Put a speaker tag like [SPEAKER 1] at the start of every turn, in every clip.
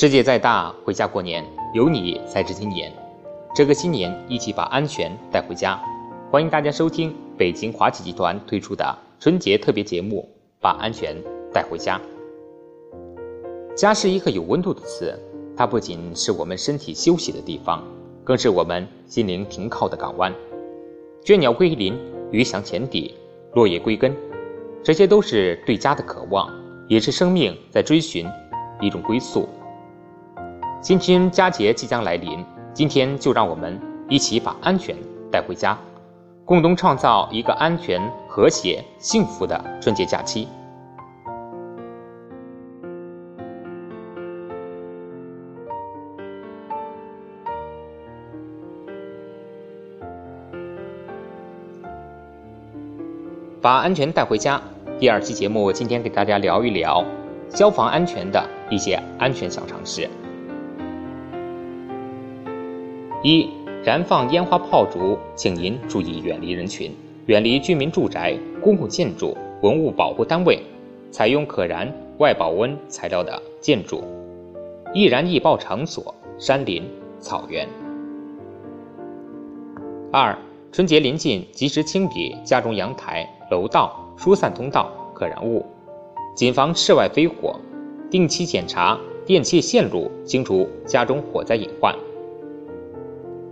[SPEAKER 1] 世界再大，回家过年，有你才是新年。这个新年，一起把安全带回家。欢迎大家收听北京华企集团推出的春节特别节目《把安全带回家》。家是一个有温度的词，它不仅是我们身体休息的地方，更是我们心灵停靠的港湾。倦鸟归林，鱼翔浅底，落叶归根，这些都是对家的渴望，也是生命在追寻一种归宿。新春佳节即将来临，今天就让我们一起把安全带回家，共同创造一个安全、和谐、幸福的春节假期。把安全带回家。第二期节目，今天给大家聊一聊消防安全的一些安全小常识。一、燃放烟花炮竹，请您注意远离人群，远离居民住宅、公共建筑、文物保护单位，采用可燃外保温材料的建筑，易燃易爆场所、山林、草原。二、春节临近，及时清理家中阳台、楼道、疏散通道可燃物，谨防室外飞火，定期检查电器线路，清除家中火灾隐患。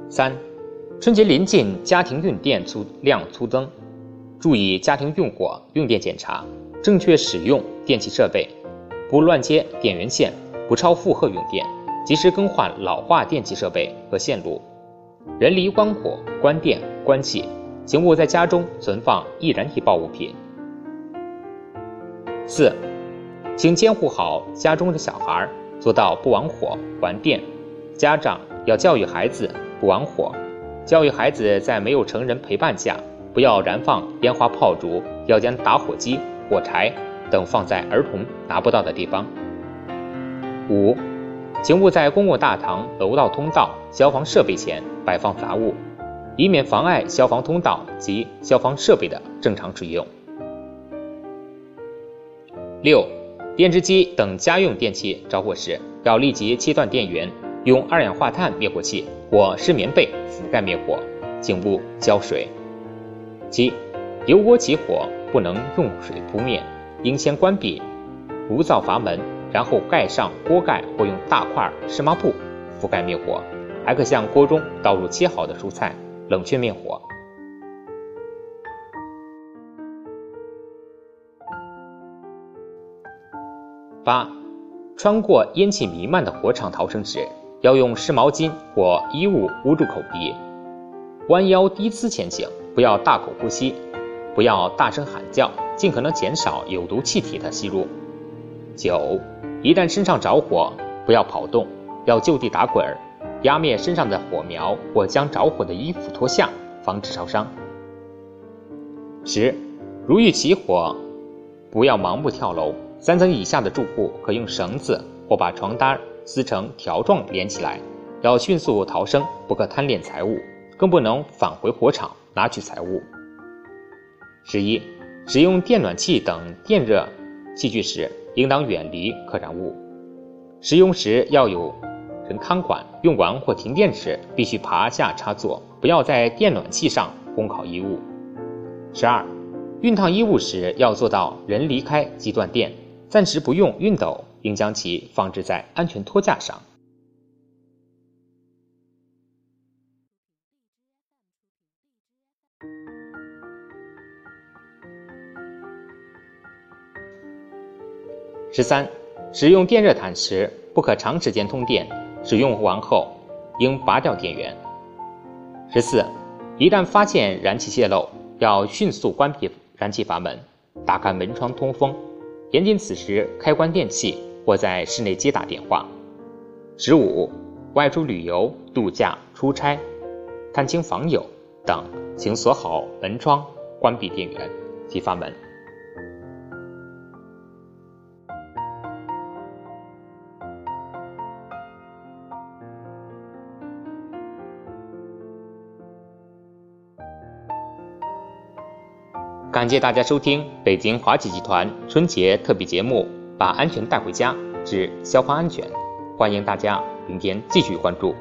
[SPEAKER 1] 三，春节临近，家庭用电粗量粗增，注意家庭用火用电检查，正确使用电器设备，不乱接电源线，不超负荷用电，及时更换老化电器设备和线路。人离关火、关电、关气，请勿在家中存放易燃易爆物品。四，请监护好家中的小孩，做到不玩火、玩电。家长要教育孩子。不玩火，教育孩子在没有成人陪伴下，不要燃放烟花炮竹，要将打火机、火柴等放在儿童拿不到的地方。五，请勿在公共大堂、楼道通道、消防设备前摆放杂物，以免妨碍消防通道及消防设备的正常使用。六，电视机等家用电器着火时，要立即切断电源。用二氧化碳灭火器或湿棉被覆盖灭火，颈部浇水。七，油锅起火不能用水扑灭，应先关闭炉灶阀门，然后盖上锅盖或用大块湿抹布覆盖灭火。还可向锅中倒入切好的蔬菜，冷却灭火。八，穿过烟气弥漫的火场逃生时。要用湿毛巾或衣物捂住口鼻，弯腰低姿前行，不要大口呼吸，不要大声喊叫，尽可能减少有毒气体的吸入。九，一旦身上着火，不要跑动，要就地打滚，压灭身上的火苗或将着火的衣服脱下，防止烧伤。十，如遇起火，不要盲目跳楼，三层以下的住户可用绳子或把床单。撕成条状连起来，要迅速逃生，不可贪恋财物，更不能返回火场拿取财物。十一，使用电暖气等电热器具时，应当远离可燃物。使用时要有人看管，用完或停电时必须爬下插座，不要在电暖器上烘烤衣物。十二，熨烫衣物时要做到人离开即断电，暂时不用熨斗。应将其放置在安全托架上。十三，使用电热毯时不可长时间通电，使用完后应拔掉电源。十四，一旦发现燃气泄漏，要迅速关闭燃气阀门，打开门窗通风，严禁此时开关电器。或在室内接打电话。十五，外出旅游、度假、出差、探亲访友等，请锁好门窗，关闭电源及阀门。感谢大家收听北京华企集团春节特别节目。把安全带回家，之消防安全。欢迎大家明天继续关注。